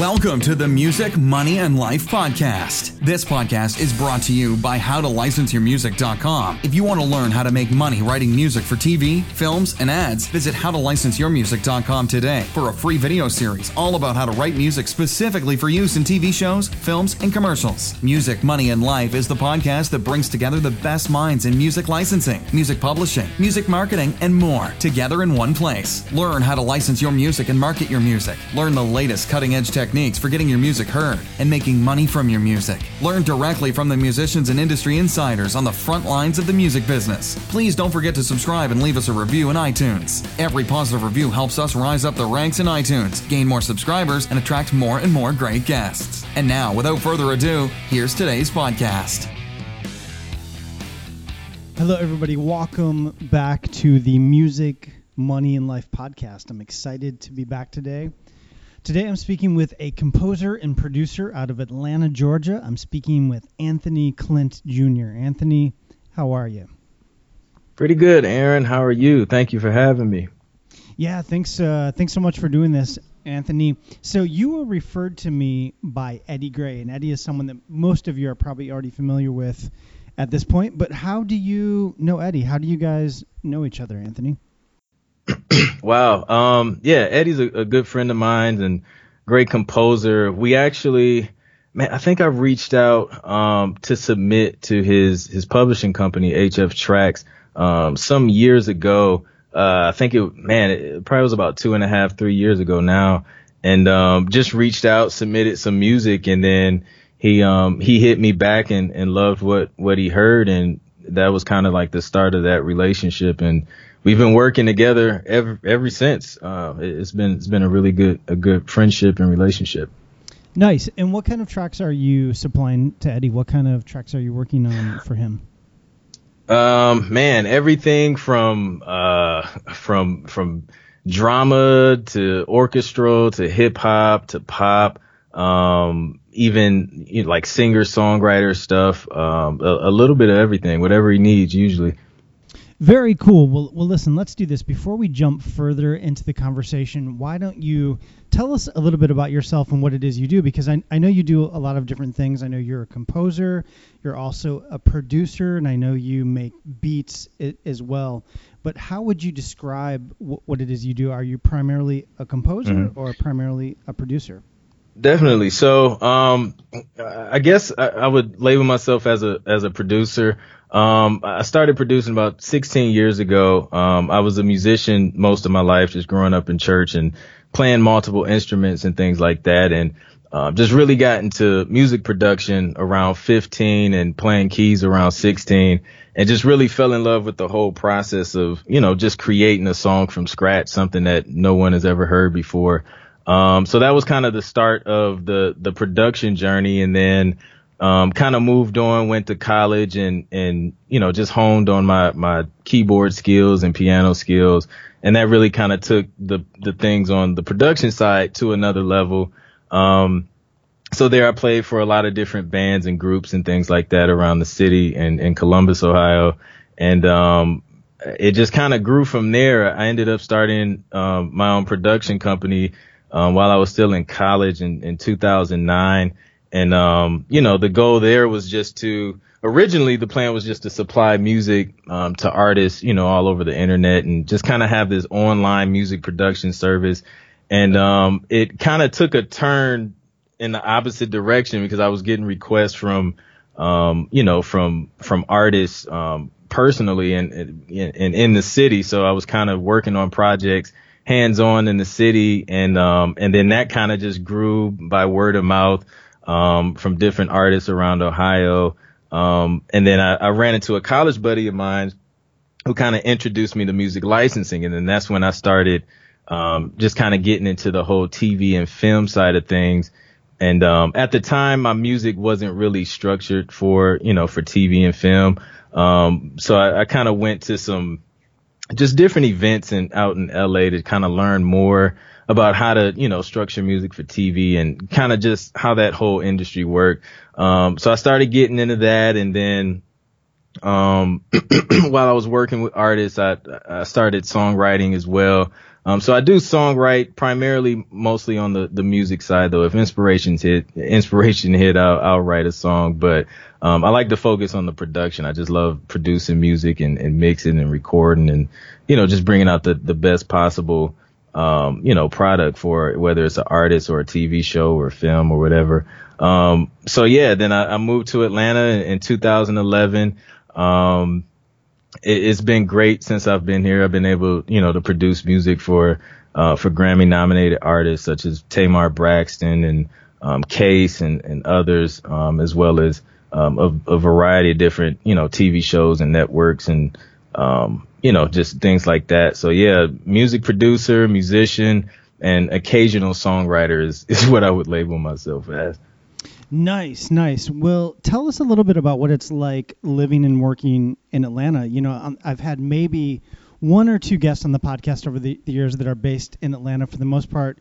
Welcome to the Music, Money, and Life podcast. This podcast is brought to you by HowToLicenseYourMusic.com. If you want to learn how to make money writing music for TV, films, and ads, visit HowToLicenseYourMusic.com today for a free video series all about how to write music specifically for use in TV shows, films, and commercials. Music, Money, and Life is the podcast that brings together the best minds in music licensing, music publishing, music marketing, and more together in one place. Learn how to license your music and market your music. Learn the latest cutting edge technology techniques for getting your music heard and making money from your music. Learn directly from the musicians and industry insiders on the front lines of the music business. Please don't forget to subscribe and leave us a review in iTunes. Every positive review helps us rise up the ranks in iTunes, gain more subscribers, and attract more and more great guests. And now, without further ado, here's today's podcast. Hello, everybody. Welcome back to the Music, Money, and Life podcast. I'm excited to be back today. Today I'm speaking with a composer and producer out of Atlanta, Georgia. I'm speaking with Anthony Clint Jr. Anthony, how are you? Pretty good, Aaron. How are you? Thank you for having me. Yeah, thanks. Uh, thanks so much for doing this, Anthony. So you were referred to me by Eddie Gray, and Eddie is someone that most of you are probably already familiar with at this point. But how do you know Eddie? How do you guys know each other, Anthony? wow. Um, yeah, Eddie's a, a, good friend of mine and great composer. We actually, man, I think I reached out um, to submit to his his publishing company, HF Tracks, um, some years ago. Uh, I think it, man, it probably was about two and a half, three years ago now, and um, just reached out, submitted some music, and then he um, he hit me back and, and loved what what he heard, and that was kind of like the start of that relationship, and we've been working together ever ever since. Uh, it's been it's been a really good a good friendship and relationship. Nice. And what kind of tracks are you supplying to Eddie? What kind of tracks are you working on for him? Um, man, everything from uh from from drama to orchestral to hip hop to pop, um, even you know, like singer songwriter stuff, um, a, a little bit of everything, whatever he needs usually. Very cool. Well, well, listen, let's do this. Before we jump further into the conversation, why don't you tell us a little bit about yourself and what it is you do? Because I, I know you do a lot of different things. I know you're a composer, you're also a producer, and I know you make beats as well. But how would you describe what it is you do? Are you primarily a composer mm-hmm. or primarily a producer? Definitely. So, um, I guess I, I would label myself as a as a producer. Um, I started producing about 16 years ago. Um, I was a musician most of my life, just growing up in church and playing multiple instruments and things like that. And, uh, just really got into music production around 15 and playing keys around 16 and just really fell in love with the whole process of, you know, just creating a song from scratch, something that no one has ever heard before. Um, so that was kind of the start of the, the production journey. And then, um, kind of moved on, went to college and, and, you know, just honed on my, my keyboard skills and piano skills. And that really kind of took the, the things on the production side to another level. Um, so there I played for a lot of different bands and groups and things like that around the city and in Columbus, Ohio. And, um, it just kind of grew from there. I ended up starting, um, my own production company, um, while I was still in college in, in 2009 and, um, you know, the goal there was just to, originally the plan was just to supply music, um, to artists, you know, all over the internet and just kind of have this online music production service. And, um, it kind of took a turn in the opposite direction because I was getting requests from, um, you know, from, from artists, um, personally and, and, in the city. So I was kind of working on projects hands on in the city. And, um, and then that kind of just grew by word of mouth um, from different artists around Ohio. Um, and then I, I, ran into a college buddy of mine who kind of introduced me to music licensing. And then that's when I started, um, just kind of getting into the whole TV and film side of things. And, um, at the time, my music wasn't really structured for, you know, for TV and film. Um, so I, I kind of went to some just different events and out in LA to kind of learn more about how to, you know, structure music for TV and kind of just how that whole industry worked. Um, so I started getting into that and then, um, while I was working with artists, I, I started songwriting as well. Um, so I do songwrite primarily, mostly on the, the music side though. If inspirations hit, inspiration hit, I'll, I'll write a song, but, um, I like to focus on the production. I just love producing music and, and mixing and recording and, you know, just bringing out the, the best possible, um, you know, product for whether it's an artist or a TV show or film or whatever. Um, so yeah, then I, I moved to Atlanta in, in 2011. Um, it, has been great since I've been here. I've been able, you know, to produce music for, uh, for Grammy nominated artists such as Tamar Braxton and, um, Case and, and others, um, as well as, um, a, a, variety of different, you know, TV shows and networks and, um, you know, just things like that. So yeah, music producer, musician, and occasional songwriter is, is what I would label myself as. Nice, nice. Well, tell us a little bit about what it's like living and working in Atlanta. You know, um, I've had maybe one or two guests on the podcast over the, the years that are based in Atlanta. For the most part,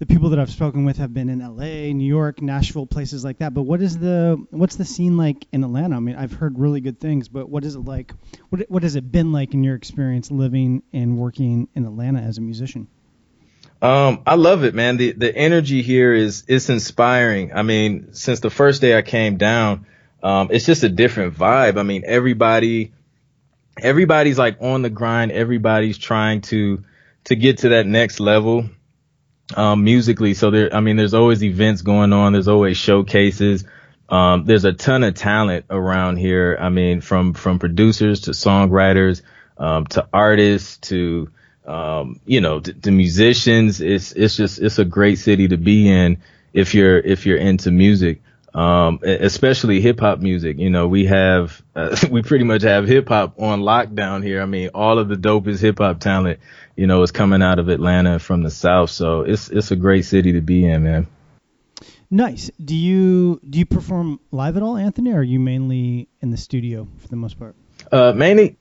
the people that I've spoken with have been in LA, New York, Nashville, places like that. But what is the what's the scene like in Atlanta? I mean, I've heard really good things, but what is it like? What what has it been like in your experience living and working in Atlanta as a musician? Um, I love it, man. The the energy here is it's inspiring. I mean, since the first day I came down, um, it's just a different vibe. I mean, everybody everybody's like on the grind. Everybody's trying to to get to that next level um, musically. So there, I mean, there's always events going on. There's always showcases. Um, there's a ton of talent around here. I mean, from from producers to songwriters, um, to artists to um, you know, the, musicians. It's it's just it's a great city to be in if you're if you're into music, um, especially hip hop music. You know, we have uh, we pretty much have hip hop on lockdown here. I mean, all of the dopest hip hop talent, you know, is coming out of Atlanta from the South. So it's it's a great city to be in, man. Nice. Do you do you perform live at all, Anthony, or are you mainly in the studio for the most part? Uh, mainly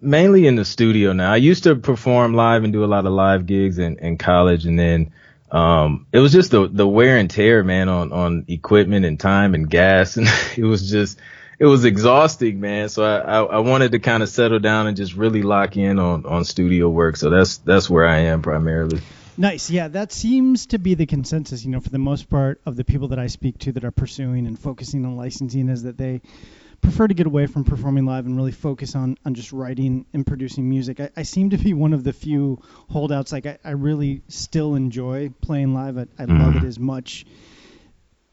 mainly in the studio now. I used to perform live and do a lot of live gigs in, in college and then um it was just the the wear and tear man on on equipment and time and gas and it was just it was exhausting man so I I, I wanted to kind of settle down and just really lock in on on studio work so that's that's where I am primarily. Nice. Yeah, that seems to be the consensus, you know, for the most part of the people that I speak to that are pursuing and focusing on licensing is that they prefer to get away from performing live and really focus on, on just writing and producing music. I, I seem to be one of the few holdouts. Like I, I really still enjoy playing live. I, I mm. love it as much,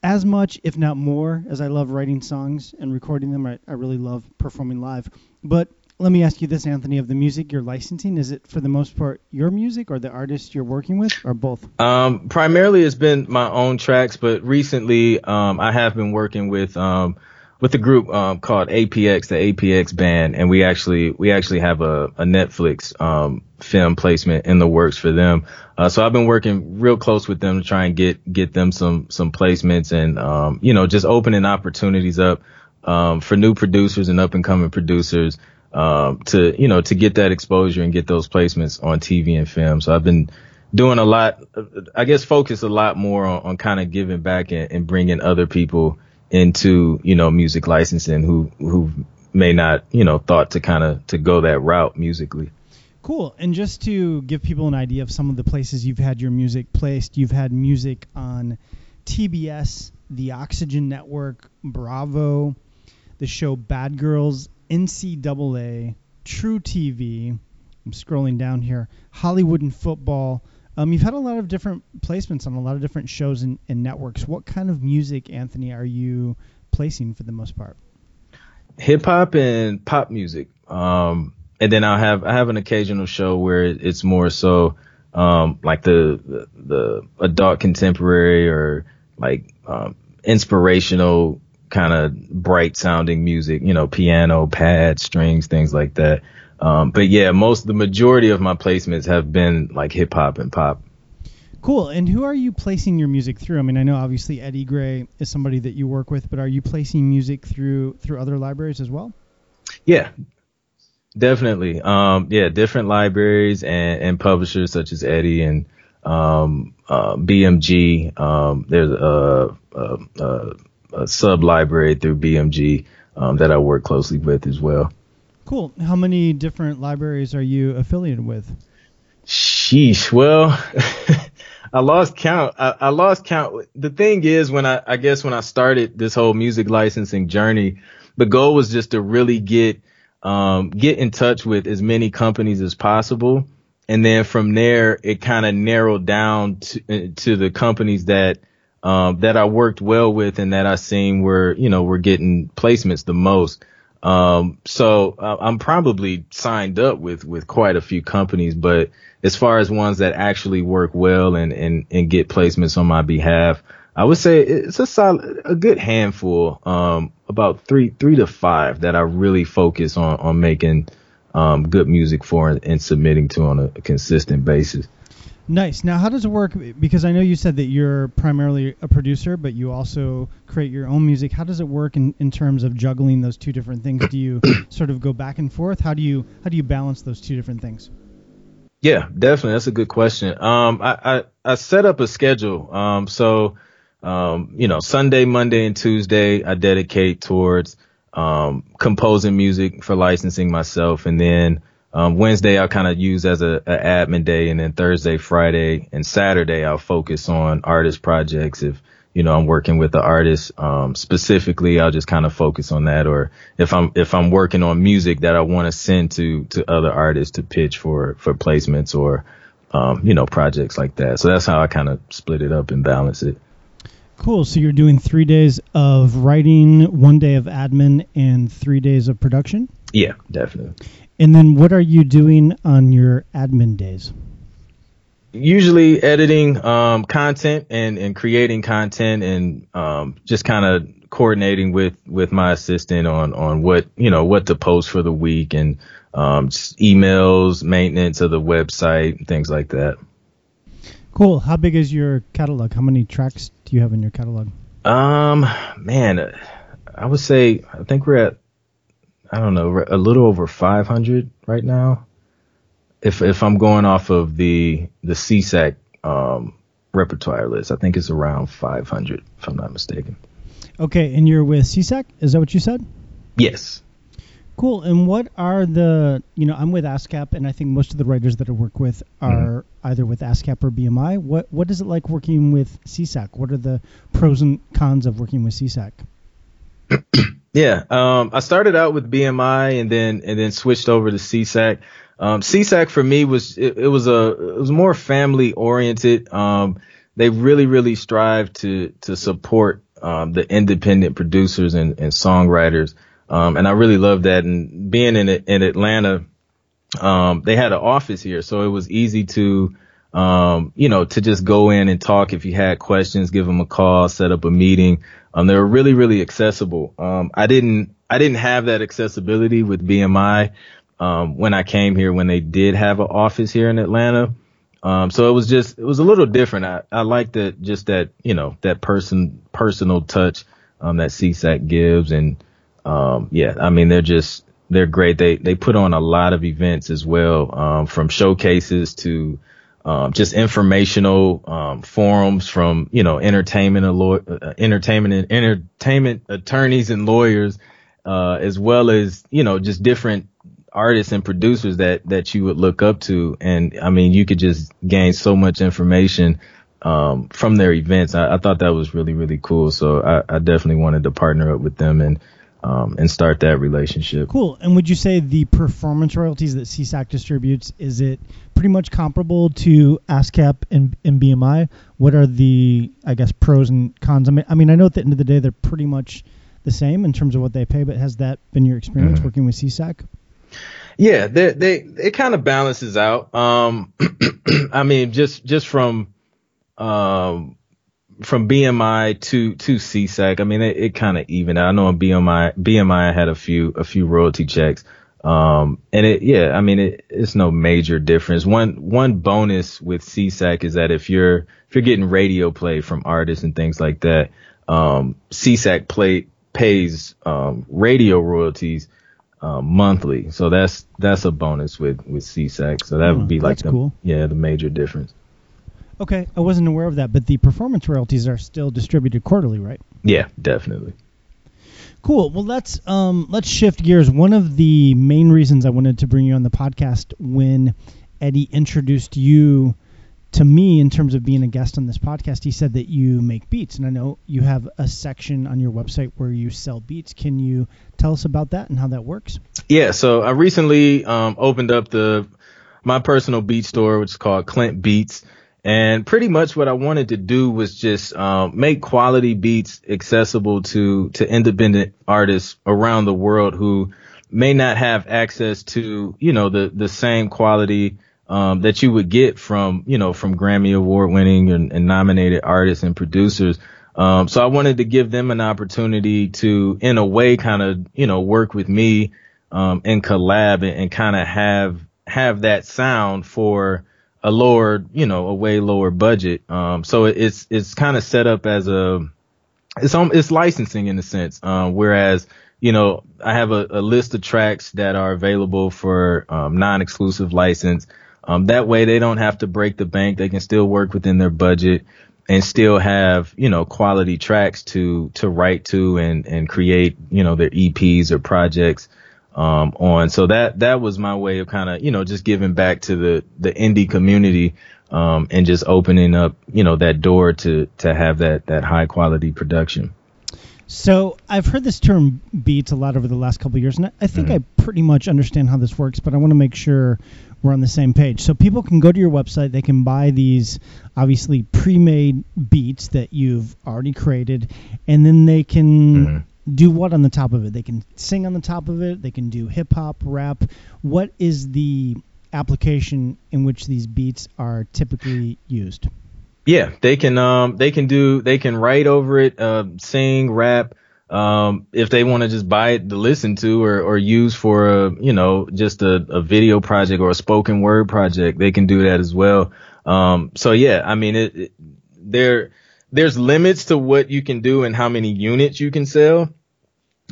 as much, if not more, as I love writing songs and recording them. I, I really love performing live. But let me ask you this, Anthony, of the music you're licensing, is it for the most part your music or the artist you're working with, or both? Um, primarily, it's been my own tracks, but recently, um, I have been working with um, with a group um, called APX, the APX band, and we actually we actually have a, a Netflix um, film placement in the works for them. Uh, so I've been working real close with them to try and get get them some some placements and um, you know just opening opportunities up um, for new producers and up and coming producers um, to you know to get that exposure and get those placements on TV and film. So I've been doing a lot, I guess, focus a lot more on, on kind of giving back and, and bringing other people into, you know, music licensing who, who may not, you know, thought to kind of, to go that route musically. Cool. And just to give people an idea of some of the places you've had your music placed, you've had music on TBS, the Oxygen Network, Bravo, the show Bad Girls, NCAA, truTV I'm scrolling down here. Hollywood and Football, um, you've had a lot of different placements on a lot of different shows and, and networks. What kind of music, Anthony, are you placing for the most part? Hip hop and pop music. Um, and then I'll have I have an occasional show where it's more so um, like the, the, the adult contemporary or like um, inspirational kind of bright sounding music, you know, piano, pad, strings, things like that. Um, but yeah, most the majority of my placements have been like hip hop and pop. Cool. And who are you placing your music through? I mean, I know obviously Eddie Gray is somebody that you work with, but are you placing music through through other libraries as well? Yeah, definitely. Um, yeah, different libraries and, and publishers such as Eddie and um, uh, BMG. Um, there's a, a, a, a sub library through BMG um, that I work closely with as well. Cool. How many different libraries are you affiliated with? Sheesh. Well, I lost count. I, I, lost count. The thing is, when I, I guess when I started this whole music licensing journey, the goal was just to really get, um, get in touch with as many companies as possible. And then from there, it kind of narrowed down to, to the companies that, um, that I worked well with and that I seen were, you know, were getting placements the most. Um, so uh, I'm probably signed up with, with quite a few companies, but as far as ones that actually work well and, and, and get placements on my behalf, I would say it's a solid, a good handful, um, about three, three to five that I really focus on, on making, um, good music for and, and submitting to on a, a consistent basis. Nice. Now, how does it work? Because I know you said that you're primarily a producer, but you also create your own music. How does it work in, in terms of juggling those two different things? Do you sort of go back and forth? How do you how do you balance those two different things? Yeah, definitely. That's a good question. Um, I, I, I set up a schedule. Um, so, um, you know, Sunday, Monday, and Tuesday, I dedicate towards um, composing music for licensing myself, and then um, Wednesday I'll kind of use as a, a, admin day, and then Thursday, Friday, and Saturday I'll focus on artist projects. If you know I'm working with the artist um, specifically, I'll just kind of focus on that. Or if I'm if I'm working on music that I want to send to to other artists to pitch for for placements or um, you know projects like that. So that's how I kind of split it up and balance it. Cool. So you're doing three days of writing, one day of admin, and three days of production. Yeah, definitely. And then what are you doing on your admin days? Usually editing um, content and, and creating content and um, just kind of coordinating with, with my assistant on, on what, you know, what to post for the week and um, emails, maintenance of the website, things like that. Cool. How big is your catalog? How many tracks do you have in your catalog? Um, man, I would say I think we're at I don't know, a little over 500 right now. If if I'm going off of the the SESAC um, repertoire list, I think it's around 500 if I'm not mistaken. Okay, and you're with SESAC? Is that what you said? Yes. Cool. And what are the, you know, I'm with ASCAP, and I think most of the writers that I work with are mm-hmm. either with ASCAP or BMI. What What is it like working with SESAC? What are the pros and cons of working with SESAC? Yeah, um, I started out with BMI and then and then switched over to SESAC. Um, SESAC for me was it, it, was a it was more family oriented. Um, they really really strive to to support um, the independent producers and, and songwriters, um, and I really love that. And being in in Atlanta, um, they had an office here, so it was easy to um, you know, to just go in and talk if you had questions, give them a call, set up a meeting. Um, they were really, really accessible. Um, I didn't, I didn't have that accessibility with BMI, um, when I came here, when they did have an office here in Atlanta. Um, so it was just, it was a little different. I, I like that, just that, you know, that person, personal touch, um, that SESAC gives. And, um, yeah, I mean, they're just, they're great. They, they put on a lot of events as well, um, from showcases to, um, just informational um, forums from you know entertainment uh, entertainment and entertainment attorneys and lawyers, uh, as well as you know just different artists and producers that that you would look up to, and I mean you could just gain so much information um, from their events. I, I, thought that was really really cool, so I, I definitely wanted to partner up with them and um, and start that relationship. Cool. And would you say the performance royalties that SESAC distributes is it pretty much comparable to ASCAP and, and BMI? What are the I guess pros and cons? I mean, I mean, I know at the end of the day they're pretty much the same in terms of what they pay, but has that been your experience mm-hmm. working with SESAC? Yeah, they they it kind of balances out. Um, I mean, just just from um from BMI to to SESAC, I mean it, it kind of even out. I know in BMI BMI had a few a few royalty checks. Um, and it, yeah, I mean, it, it's no major difference. One, one bonus with SESAC is that if you're, if you're getting radio play from artists and things like that, um, SESAC play, pays, um, radio royalties, um, monthly. So that's, that's a bonus with, with SESAC. So that oh, would be like the, cool. yeah, the major difference. Okay, I wasn't aware of that, but the performance royalties are still distributed quarterly, right? Yeah, definitely. Cool. Well, let's um, let's shift gears. One of the main reasons I wanted to bring you on the podcast when Eddie introduced you to me in terms of being a guest on this podcast, he said that you make beats, and I know you have a section on your website where you sell beats. Can you tell us about that and how that works? Yeah, so I recently um, opened up the my personal beat store, which is called Clint Beats, and pretty much what I wanted to do was just um, make quality beats accessible to to independent artists around the world who may not have access to you know the the same quality um, that you would get from, you know, from Grammy award winning and, and, nominated artists and producers. Um, so I wanted to give them an opportunity to, in a way, kind of, you know, work with me, um, and collab and, and kind of have, have that sound for a lower, you know, a way lower budget. Um, so it's, it's kind of set up as a, it's, it's licensing in a sense. Um, whereas, you know, I have a, a, list of tracks that are available for, um, non-exclusive license. Um, that way they don't have to break the bank. They can still work within their budget and still have, you know, quality tracks to, to write to and, and create, you know, their EPs or projects, um, on. So that, that was my way of kind of, you know, just giving back to the, the indie community, um, and just opening up, you know, that door to, to have that, that high quality production. So I've heard this term beats a lot over the last couple years, and I think mm-hmm. I pretty much understand how this works. But I want to make sure we're on the same page. So people can go to your website, they can buy these obviously pre-made beats that you've already created, and then they can mm-hmm. Do what on the top of it? They can sing on the top of it. They can do hip hop, rap. What is the application in which these beats are typically used? Yeah, they can um they can do they can write over it, uh, sing, rap, um, if they want to just buy it to listen to or, or use for a, you know, just a, a video project or a spoken word project, they can do that as well. Um, so yeah, I mean, it, it, there, there's limits to what you can do and how many units you can sell.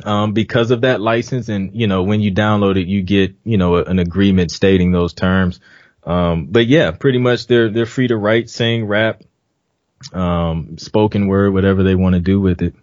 Um, because of that license and, you know, when you download it, you get, you know, an agreement stating those terms. Um, but yeah, pretty much they're, they're free to write, sing, rap, um, spoken word, whatever they want to do with it.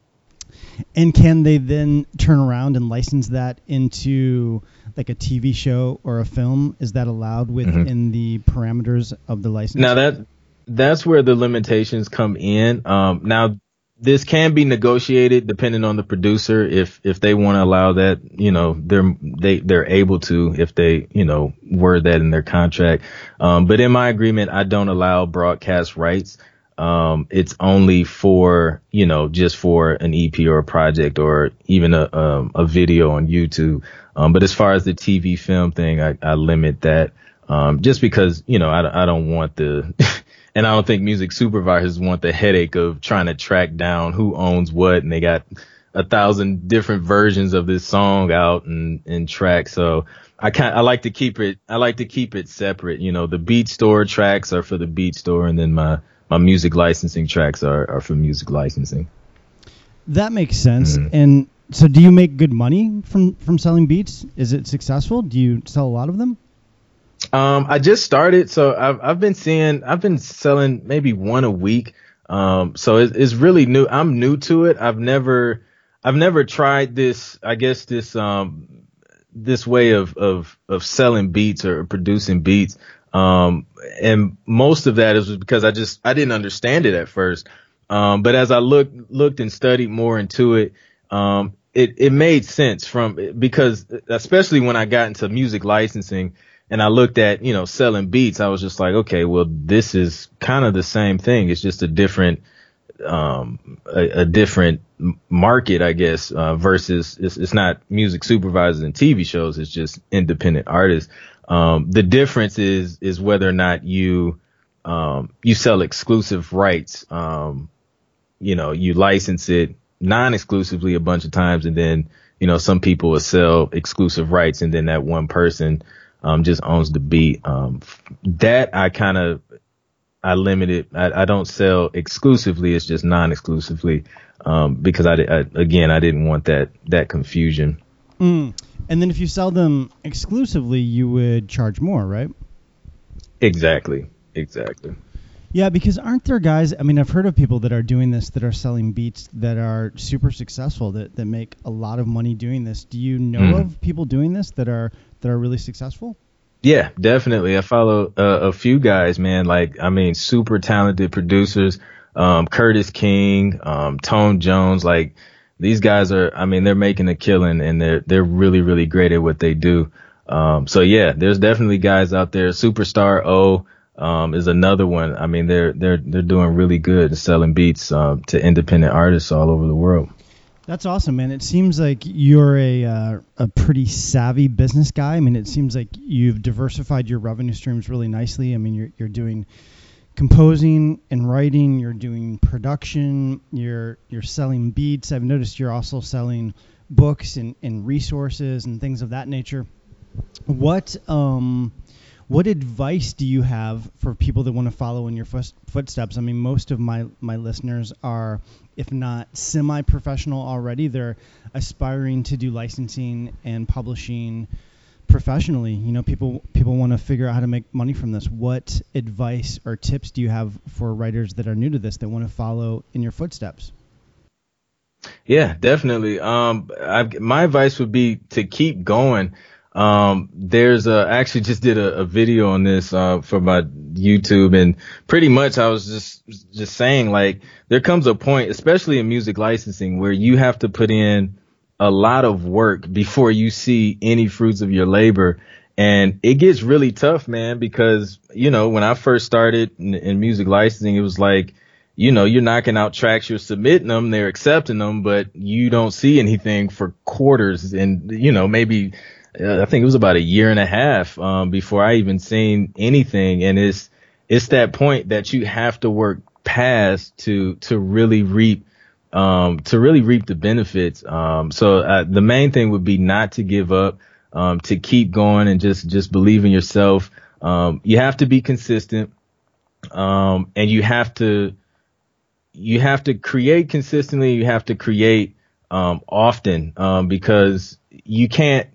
And can they then turn around and license that into like a TV show or a film? Is that allowed within mm-hmm. the parameters of the license? Now that that's where the limitations come in. Um, now this can be negotiated depending on the producer if if they want to allow that you know they're they they're able to if they you know word that in their contract um, but in my agreement i don't allow broadcast rights um, it's only for, you know, just for an EP or a project or even a, um, a video on YouTube. Um, but as far as the TV film thing, I, I limit that, um, just because, you know, I, I don't want the, and I don't think music supervisors want the headache of trying to track down who owns what and they got a thousand different versions of this song out and, and track. So I kind I like to keep it, I like to keep it separate. You know, the beat store tracks are for the beat store and then my, my music licensing tracks are, are for music licensing. That makes sense. Mm-hmm. And so, do you make good money from from selling beats? Is it successful? Do you sell a lot of them? Um, I just started, so I've I've been seeing I've been selling maybe one a week. Um, so it's, really new. I'm new to it. I've never I've never tried this. I guess this um this way of of of selling beats or producing beats. Um, and most of that is because I just, I didn't understand it at first. Um, but as I looked, looked and studied more into it, um, it, it made sense from, because especially when I got into music licensing and I looked at, you know, selling beats, I was just like, okay, well, this is kind of the same thing. It's just a different, um, a, a different market, I guess, uh, versus it's, it's not music supervisors and TV shows. It's just independent artists. Um, the difference is is whether or not you um, you sell exclusive rights. Um, you know, you license it non-exclusively a bunch of times, and then you know some people will sell exclusive rights, and then that one person um, just owns the beat. Um, that I kind of I limit it. I, I, don't sell exclusively. It's just non-exclusively um, because I, I again I didn't want that that confusion. Mm. And then if you sell them exclusively, you would charge more, right? Exactly. Exactly. Yeah, because aren't there guys? I mean, I've heard of people that are doing this that are selling beats that are super successful that, that make a lot of money doing this. Do you know mm. of people doing this that are that are really successful? Yeah, definitely. I follow uh, a few guys, man. Like, I mean, super talented producers. Um, Curtiss King, um, Tone Jones, like these guys are, I mean, they're making a killing and they're, they're really, really great at what they do. Um, so yeah, there's definitely guys out there. Superstar O, um, is another one. I mean, they're, they're, they're doing really good selling beats, um, to independent artists all over the world. That's awesome, man. It seems like you're a uh, a pretty savvy business guy. I mean, it seems like you've diversified your revenue streams really nicely. I mean, you're you're doing composing and writing, you're doing production, you're you're selling beats. I've noticed you're also selling books and, and resources and things of that nature. What um what advice do you have for people that want to follow in your footsteps? I mean, most of my my listeners are if not semi-professional already, they're aspiring to do licensing and publishing professionally. You know, people people want to figure out how to make money from this. What advice or tips do you have for writers that are new to this that want to follow in your footsteps? Yeah, definitely. Um, I've, my advice would be to keep going. Um, there's a, I actually just did a, a video on this, uh, for my YouTube and pretty much I was just, just saying like there comes a point, especially in music licensing where you have to put in a lot of work before you see any fruits of your labor. And it gets really tough, man, because, you know, when I first started in, in music licensing, it was like, you know, you're knocking out tracks, you're submitting them, they're accepting them, but you don't see anything for quarters and, you know, maybe I think it was about a year and a half um, before I even seen anything. And it's it's that point that you have to work past to to really reap um, to really reap the benefits. Um, so uh, the main thing would be not to give up, um, to keep going and just just believe in yourself. Um, you have to be consistent, um, and you have to you have to create consistently. You have to create um, often because you can't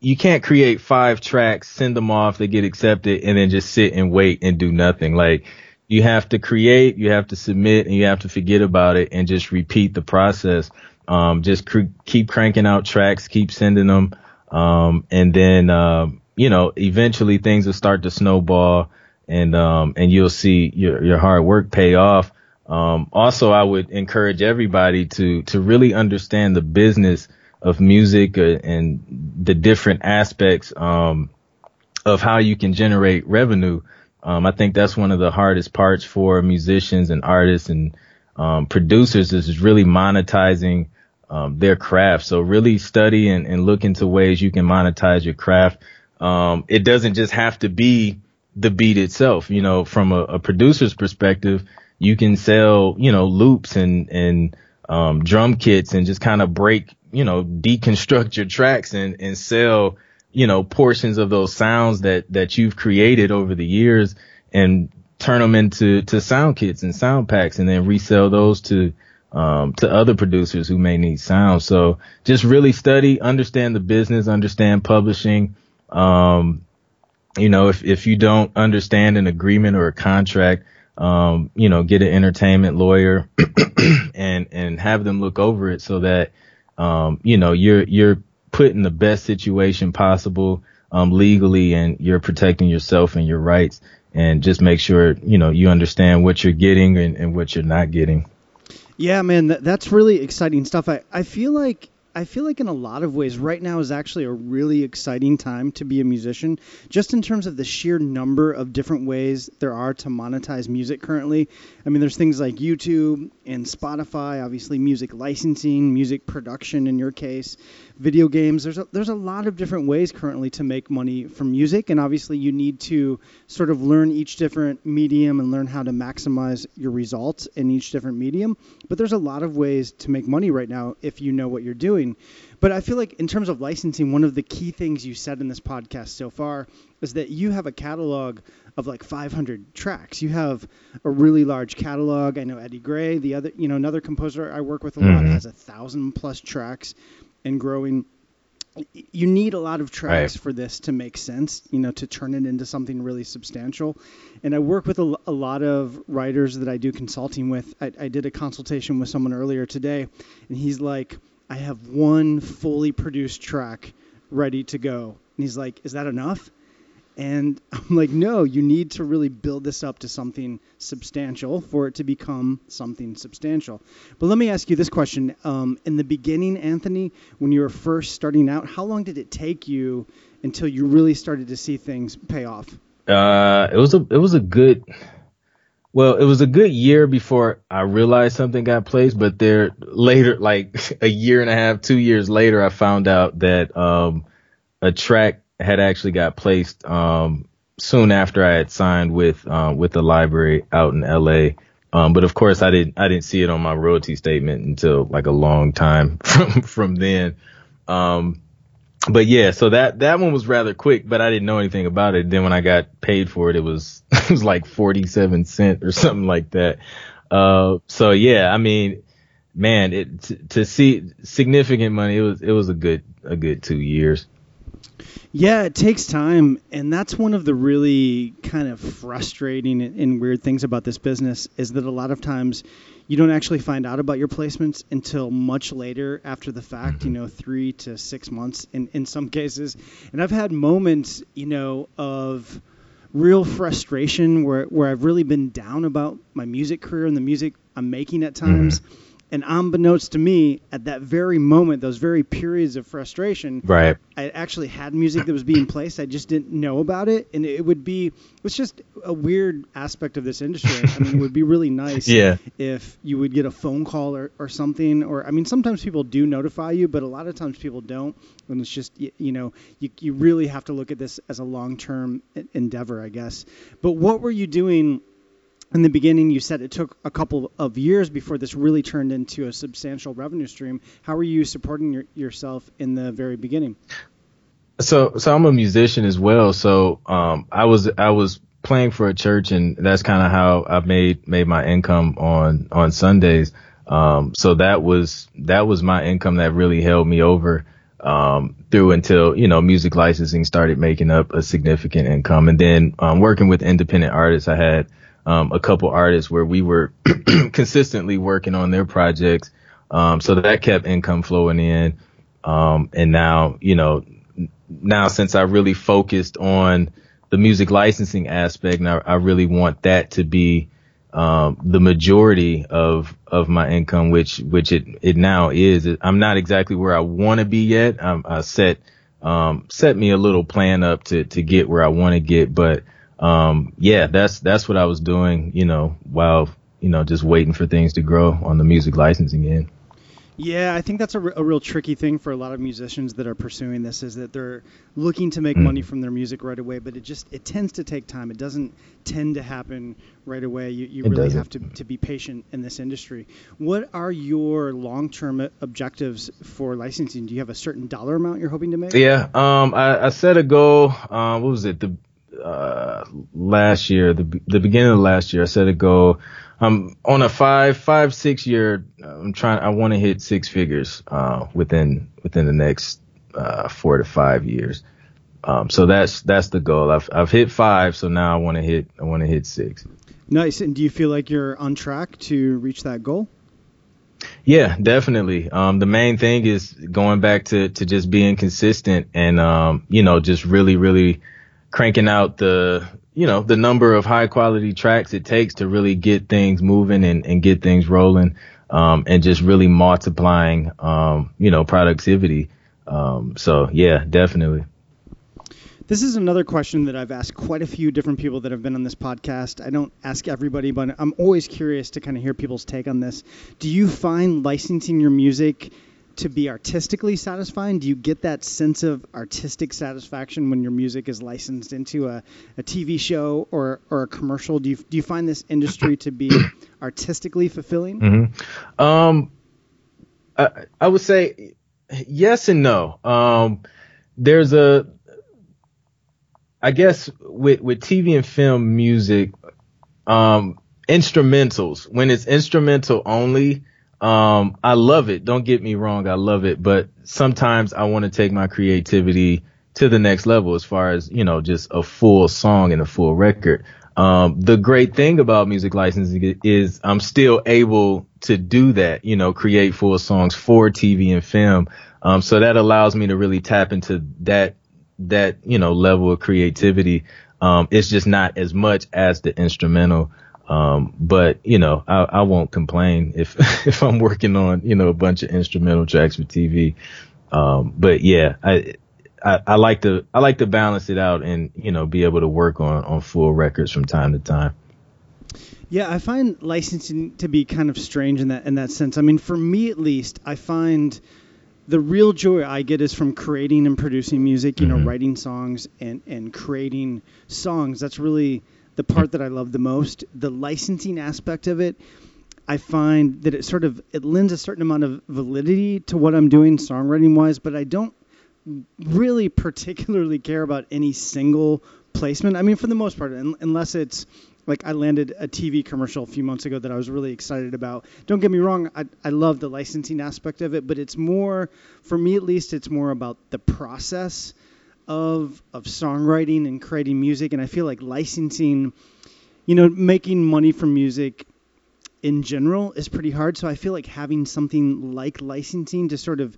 you can't create five tracks, send them off, they get accepted, and then just sit and wait and do nothing. Like you have to create, you have to submit, and you have to forget about it and just repeat the process. Um, just cr- keep cranking out tracks, keep sending them, um, and then um, you know eventually things will start to snowball, and um, and you'll see your your hard work pay off. Um, also, I would encourage everybody to to really understand the business of music uh, and the different aspects um, of how you can generate revenue. Um, I think that's one of the hardest parts for musicians and artists and um, producers is really monetizing um, their craft. So really study and, and, look into ways you can monetize your craft. Um, it doesn't just have to be the beat itself. You know, from a, a producer's perspective, you can sell, you know, loops and and um, drum kits and just kind of break you know, deconstruct your tracks and, and sell, you know, portions of those sounds that, that you've created over the years and turn them into, to sound kits and sound packs and then resell those to, um, to other producers who may need sound. So just really study, understand the business, understand publishing. Um, you know, if, if you don't understand an agreement or a contract, um, you know, get an entertainment lawyer and, and have them look over it so that, um, you know, you're, you're put in the best situation possible, um, legally and you're protecting yourself and your rights and just make sure, you know, you understand what you're getting and, and what you're not getting. Yeah, man, that, that's really exciting stuff. I, I feel like I feel like in a lot of ways, right now is actually a really exciting time to be a musician, just in terms of the sheer number of different ways there are to monetize music currently. I mean, there's things like YouTube and Spotify, obviously music licensing, music production in your case, video games. There's a, there's a lot of different ways currently to make money from music, and obviously you need to sort of learn each different medium and learn how to maximize your results in each different medium. But there's a lot of ways to make money right now if you know what you're doing But I feel like in terms of licensing, one of the key things you said in this podcast so far is that you have a catalog of like 500 tracks. You have a really large catalog. I know Eddie Gray, the other, you know, another composer I work with a lot, mm-hmm. has a thousand plus tracks and growing. You need a lot of tracks right. for this to make sense, you know, to turn it into something really substantial. And I work with a, a lot of writers that I do consulting with. I, I did a consultation with someone earlier today, and he's like, I have one fully produced track ready to go. And he's like, Is that enough? And I'm like, no, you need to really build this up to something substantial for it to become something substantial. But let me ask you this question. Um, in the beginning, Anthony, when you were first starting out, how long did it take you until you really started to see things pay off? Uh, it was a it was a good well, it was a good year before I realized something got placed, but there later, like a year and a half, two years later, I found out that um, a track had actually got placed um, soon after I had signed with uh, with the library out in L.A. Um, but of course, I didn't I didn't see it on my royalty statement until like a long time from from then. Um, but yeah, so that that one was rather quick, but I didn't know anything about it. Then when I got paid for it, it was it was like forty seven cent or something like that. Uh, so yeah, I mean, man, it to, to see significant money, it was it was a good a good two years. Yeah, it takes time, and that's one of the really kind of frustrating and weird things about this business is that a lot of times you don't actually find out about your placements until much later after the fact, you mm-hmm. know, three to six months in, in some cases. And I've had moments, you know, of real frustration where, where I've really been down about my music career and the music I'm making at times. Mm-hmm and unbeknownst to me, at that very moment, those very periods of frustration, right? I actually had music that was being placed. I just didn't know about it, and it would be it's just a weird aspect of this industry. I mean, it would be really nice, yeah. if you would get a phone call or, or something. Or I mean, sometimes people do notify you, but a lot of times people don't, and it's just you, you know you you really have to look at this as a long term endeavor, I guess. But what were you doing? In the beginning, you said it took a couple of years before this really turned into a substantial revenue stream. How were you supporting your, yourself in the very beginning? So, so I'm a musician as well. So, um, I was, I was playing for a church and that's kind of how I made, made my income on, on Sundays. Um, so that was, that was my income that really held me over, um, through until, you know, music licensing started making up a significant income. And then, um, working with independent artists, I had, um, a couple artists where we were consistently working on their projects. Um, so that kept income flowing in. Um, and now, you know, now since I really focused on the music licensing aspect, and I, I really want that to be, um, the majority of, of my income, which, which it, it now is. I'm not exactly where I want to be yet. I'm, I set, um, set me a little plan up to, to get where I want to get, but, um, yeah, that's that's what I was doing, you know, while you know just waiting for things to grow on the music licensing end. Yeah, I think that's a, a real tricky thing for a lot of musicians that are pursuing this is that they're looking to make mm. money from their music right away, but it just it tends to take time. It doesn't tend to happen right away. You, you really doesn't. have to, to be patient in this industry. What are your long term objectives for licensing? Do you have a certain dollar amount you're hoping to make? Yeah, um, I, I set a goal. Um, what was it? The uh, last year, the the beginning of last year, I set a goal. I'm on a five, five, six year. I'm trying. I want to hit six figures uh, within within the next uh, four to five years. Um, so that's that's the goal. I've I've hit five, so now I want to hit I want to hit six. Nice. And do you feel like you're on track to reach that goal? Yeah, definitely. Um, the main thing is going back to to just being consistent and um, you know, just really, really cranking out the you know the number of high quality tracks it takes to really get things moving and, and get things rolling um, and just really multiplying um, you know productivity um, so yeah definitely this is another question that I've asked quite a few different people that have been on this podcast. I don't ask everybody, but I'm always curious to kind of hear people's take on this. Do you find licensing your music to be artistically satisfying? Do you get that sense of artistic satisfaction when your music is licensed into a, a TV show or, or a commercial? Do you, do you find this industry to be artistically fulfilling? Mm-hmm. Um, I, I, would say yes and no. Um, there's a, I guess with, with TV and film music, um, instrumentals, when it's instrumental only, um, I love it. Don't get me wrong. I love it. But sometimes I want to take my creativity to the next level as far as, you know, just a full song and a full record. Um, the great thing about music licensing is I'm still able to do that, you know, create full songs for TV and film. Um, so that allows me to really tap into that that, you know, level of creativity. Um, it's just not as much as the instrumental. Um, but you know, I, I won't complain if, if I'm working on, you know, a bunch of instrumental tracks for TV. Um, but yeah, I, I, I like to, I like to balance it out and, you know, be able to work on, on full records from time to time. Yeah, I find licensing to be kind of strange in that in that sense. I mean, for me at least, I find the real joy I get is from creating and producing music. You mm-hmm. know, writing songs and and creating songs. That's really the part that I love the most. The licensing aspect of it, I find that it sort of it lends a certain amount of validity to what I'm doing songwriting wise, but I don't really particularly care about any single placement. I mean, for the most part, unless it's like I landed a TV commercial a few months ago that I was really excited about. Don't get me wrong, I, I love the licensing aspect of it, but it's more, for me at least, it's more about the process of of songwriting and creating music. And I feel like licensing, you know, making money from music in general is pretty hard. So I feel like having something like licensing to sort of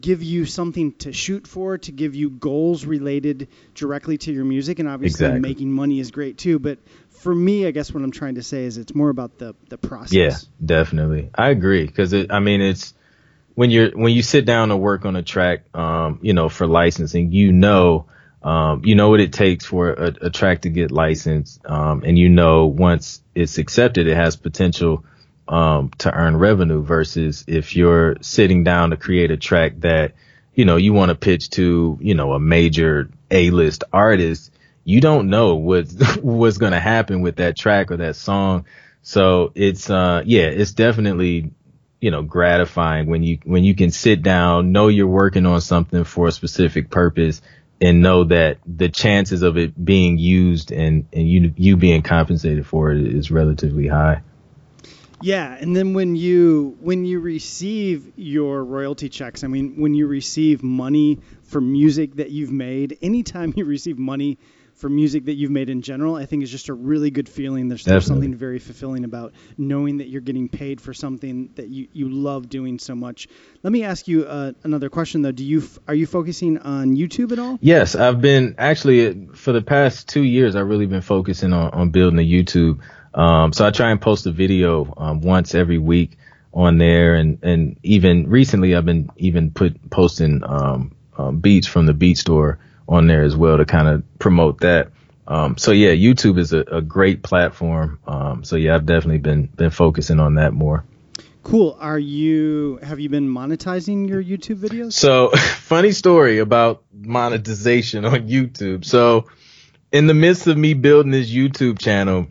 give you something to shoot for, to give you goals related directly to your music, and obviously exactly. making money is great too. But for me, I guess what I'm trying to say is it's more about the the process. Yeah, definitely, I agree because I mean it's when you're when you sit down to work on a track, um, you know, for licensing, you know. Um, you know what it takes for a, a track to get licensed, um, and you know once it's accepted, it has potential um, to earn revenue versus if you're sitting down to create a track that, you know, you want to pitch to, you know, a major A-list artist, you don't know what's, what's going to happen with that track or that song. So it's, uh, yeah, it's definitely, you know, gratifying when you, when you can sit down, know you're working on something for a specific purpose and know that the chances of it being used and, and you, you being compensated for it is relatively high. Yeah, and then when you when you receive your royalty checks, I mean, when you receive money for music that you've made, anytime you receive money for music that you've made in general, I think is just a really good feeling. There's, there's something very fulfilling about knowing that you're getting paid for something that you, you love doing so much. Let me ask you uh, another question though. Do you are you focusing on YouTube at all? Yes, I've been actually for the past two years. I've really been focusing on, on building a YouTube. Um, so I try and post a video um, once every week on there, and and even recently I've been even put posting um, um, beats from the beat store on there as well to kind of promote that. Um, so yeah, YouTube is a, a great platform. Um, so yeah, I've definitely been been focusing on that more. Cool. Are you have you been monetizing your YouTube videos? So funny story about monetization on YouTube. So in the midst of me building this YouTube channel,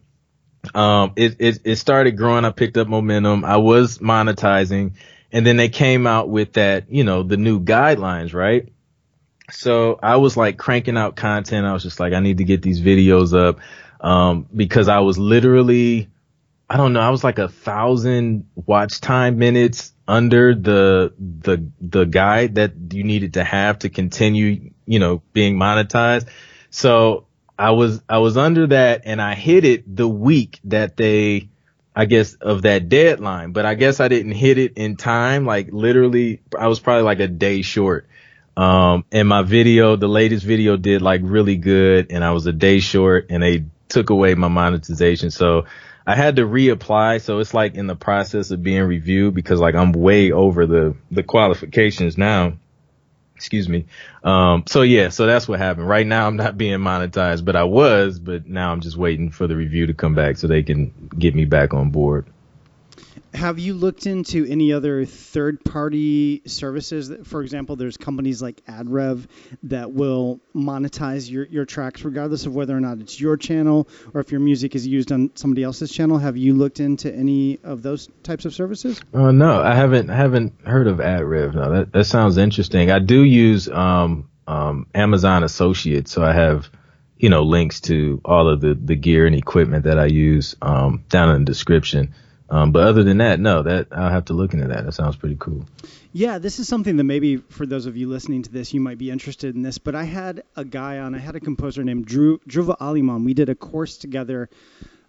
um, it, it, it started growing. I picked up momentum. I was monetizing and then they came out with that, you know, the new guidelines, right? So I was like cranking out content. I was just like, I need to get these videos up. Um, because I was literally, I don't know, I was like a thousand watch time minutes under the, the, the guide that you needed to have to continue, you know, being monetized. So I was I was under that and I hit it the week that they I guess of that deadline, but I guess I didn't hit it in time. Like literally I was probably like a day short. Um and my video, the latest video did like really good and I was a day short and they took away my monetization. So I had to reapply. So it's like in the process of being reviewed because like I'm way over the the qualifications now. Excuse me. Um, so yeah, so that's what happened. Right now I'm not being monetized, but I was, but now I'm just waiting for the review to come back so they can get me back on board. Have you looked into any other third party services? For example, there's companies like AdRev that will monetize your, your tracks regardless of whether or not it's your channel or if your music is used on somebody else's channel. Have you looked into any of those types of services? Uh, no, I haven't haven't heard of AdRev. No, that, that sounds interesting. I do use um, um, Amazon Associates, so I have you know links to all of the, the gear and equipment that I use um, down in the description. Um, but other than that, no, that I'll have to look into that. That sounds pretty cool. Yeah, this is something that maybe for those of you listening to this, you might be interested in this. But I had a guy on, I had a composer named Drew Dhruva Aleman. We did a course together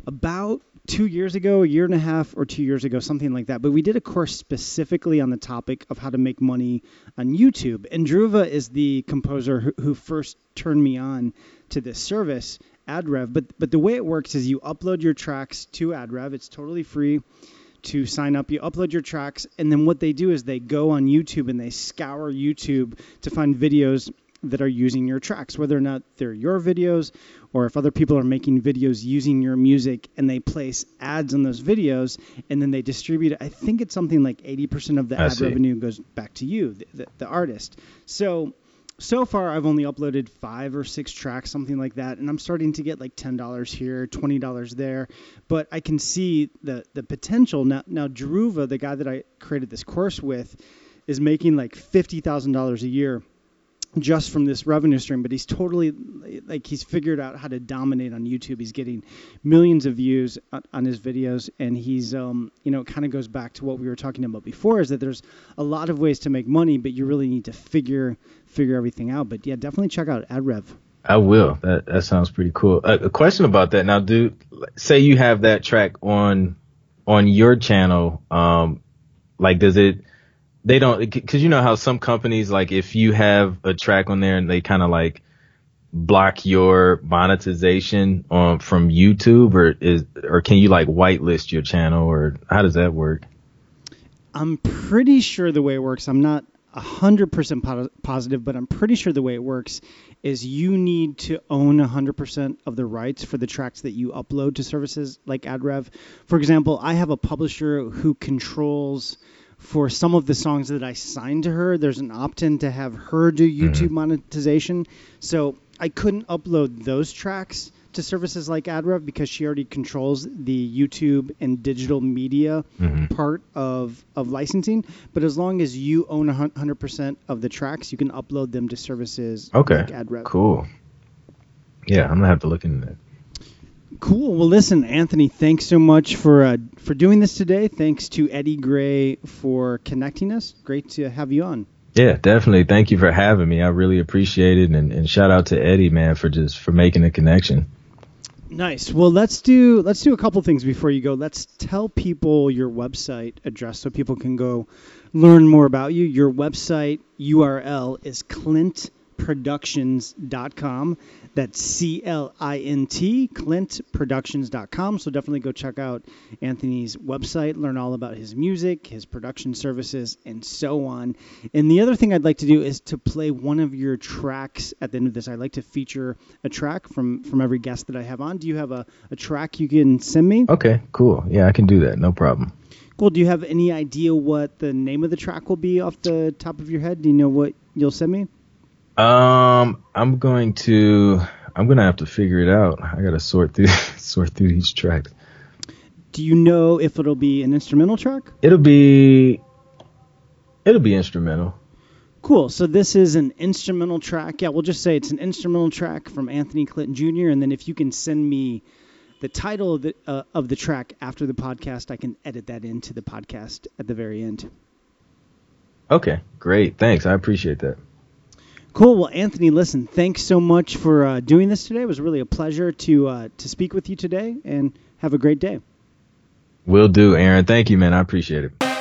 about two years ago, a year and a half or two years ago, something like that. But we did a course specifically on the topic of how to make money on YouTube. And Dhruva is the composer who, who first turned me on to this service, AdRev. But but the way it works is you upload your tracks to AdRev. It's totally free to sign up. You upload your tracks, and then what they do is they go on YouTube and they scour YouTube to find videos that are using your tracks, whether or not they're your videos or if other people are making videos using your music and they place ads on those videos and then they distribute. I think it's something like 80% of the I ad see. revenue goes back to you, the, the, the artist. So so far I've only uploaded five or six tracks, something like that, and I'm starting to get like ten dollars here, twenty dollars there. But I can see the the potential now. Now Dhruva, the guy that I created this course with, is making like fifty thousand dollars a year just from this revenue stream, but he's totally like he's figured out how to dominate on YouTube. He's getting millions of views on, on his videos, and he's um you know it kind of goes back to what we were talking about before is that there's a lot of ways to make money, but you really need to figure figure everything out. But yeah, definitely check out AdRev. I will. That that sounds pretty cool. Uh, a question about that now, dude. Say you have that track on on your channel. Um, like, does it? They don't because you know how some companies like if you have a track on there and they kind of like block your monetization on from YouTube or is or can you like whitelist your channel or how does that work? I'm pretty sure the way it works, I'm not 100% po- positive, but I'm pretty sure the way it works is you need to own 100% of the rights for the tracks that you upload to services like AdRev. For example, I have a publisher who controls for some of the songs that I signed to her, there's an opt-in to have her do mm-hmm. YouTube monetization. So I couldn't upload those tracks to services like AdRev because she already controls the YouTube and digital media part of, of licensing. But as long as you own 100% of the tracks, you can upload them to services Okay, like AdRev. cool. Yeah, I'm gonna have to look into that. Cool. Well, listen, Anthony, thanks so much for uh, for doing this today. Thanks to Eddie Gray for connecting us. Great to have you on. Yeah, definitely. Thank you for having me. I really appreciate it, and, and shout out to Eddie, man, for just for making the connection. Nice. Well, let's do let's do a couple things before you go. Let's tell people your website address so people can go learn more about you. Your website URL is clintproductions.com. That's C L I N T clintproductions.com. So definitely go check out Anthony's website, learn all about his music, his production services, and so on. And the other thing I'd like to do is to play one of your tracks at the end of this. I'd like to feature a track from from every guest that I have on. Do you have a, a track you can send me? Okay, cool. Yeah, I can do that. No problem. Cool. Do you have any idea what the name of the track will be off the top of your head? Do you know what you'll send me? Um, I'm going to. I'm gonna have to figure it out. I gotta sort through sort through these tracks. Do you know if it'll be an instrumental track? It'll be. It'll be instrumental. Cool. So this is an instrumental track. Yeah, we'll just say it's an instrumental track from Anthony Clinton Jr. And then if you can send me the title of the, uh, of the track after the podcast, I can edit that into the podcast at the very end. Okay, great. Thanks. I appreciate that. Cool. Well, Anthony, listen, thanks so much for uh, doing this today. It was really a pleasure to uh, to speak with you today, and have a great day. Will do, Aaron. Thank you, man. I appreciate it.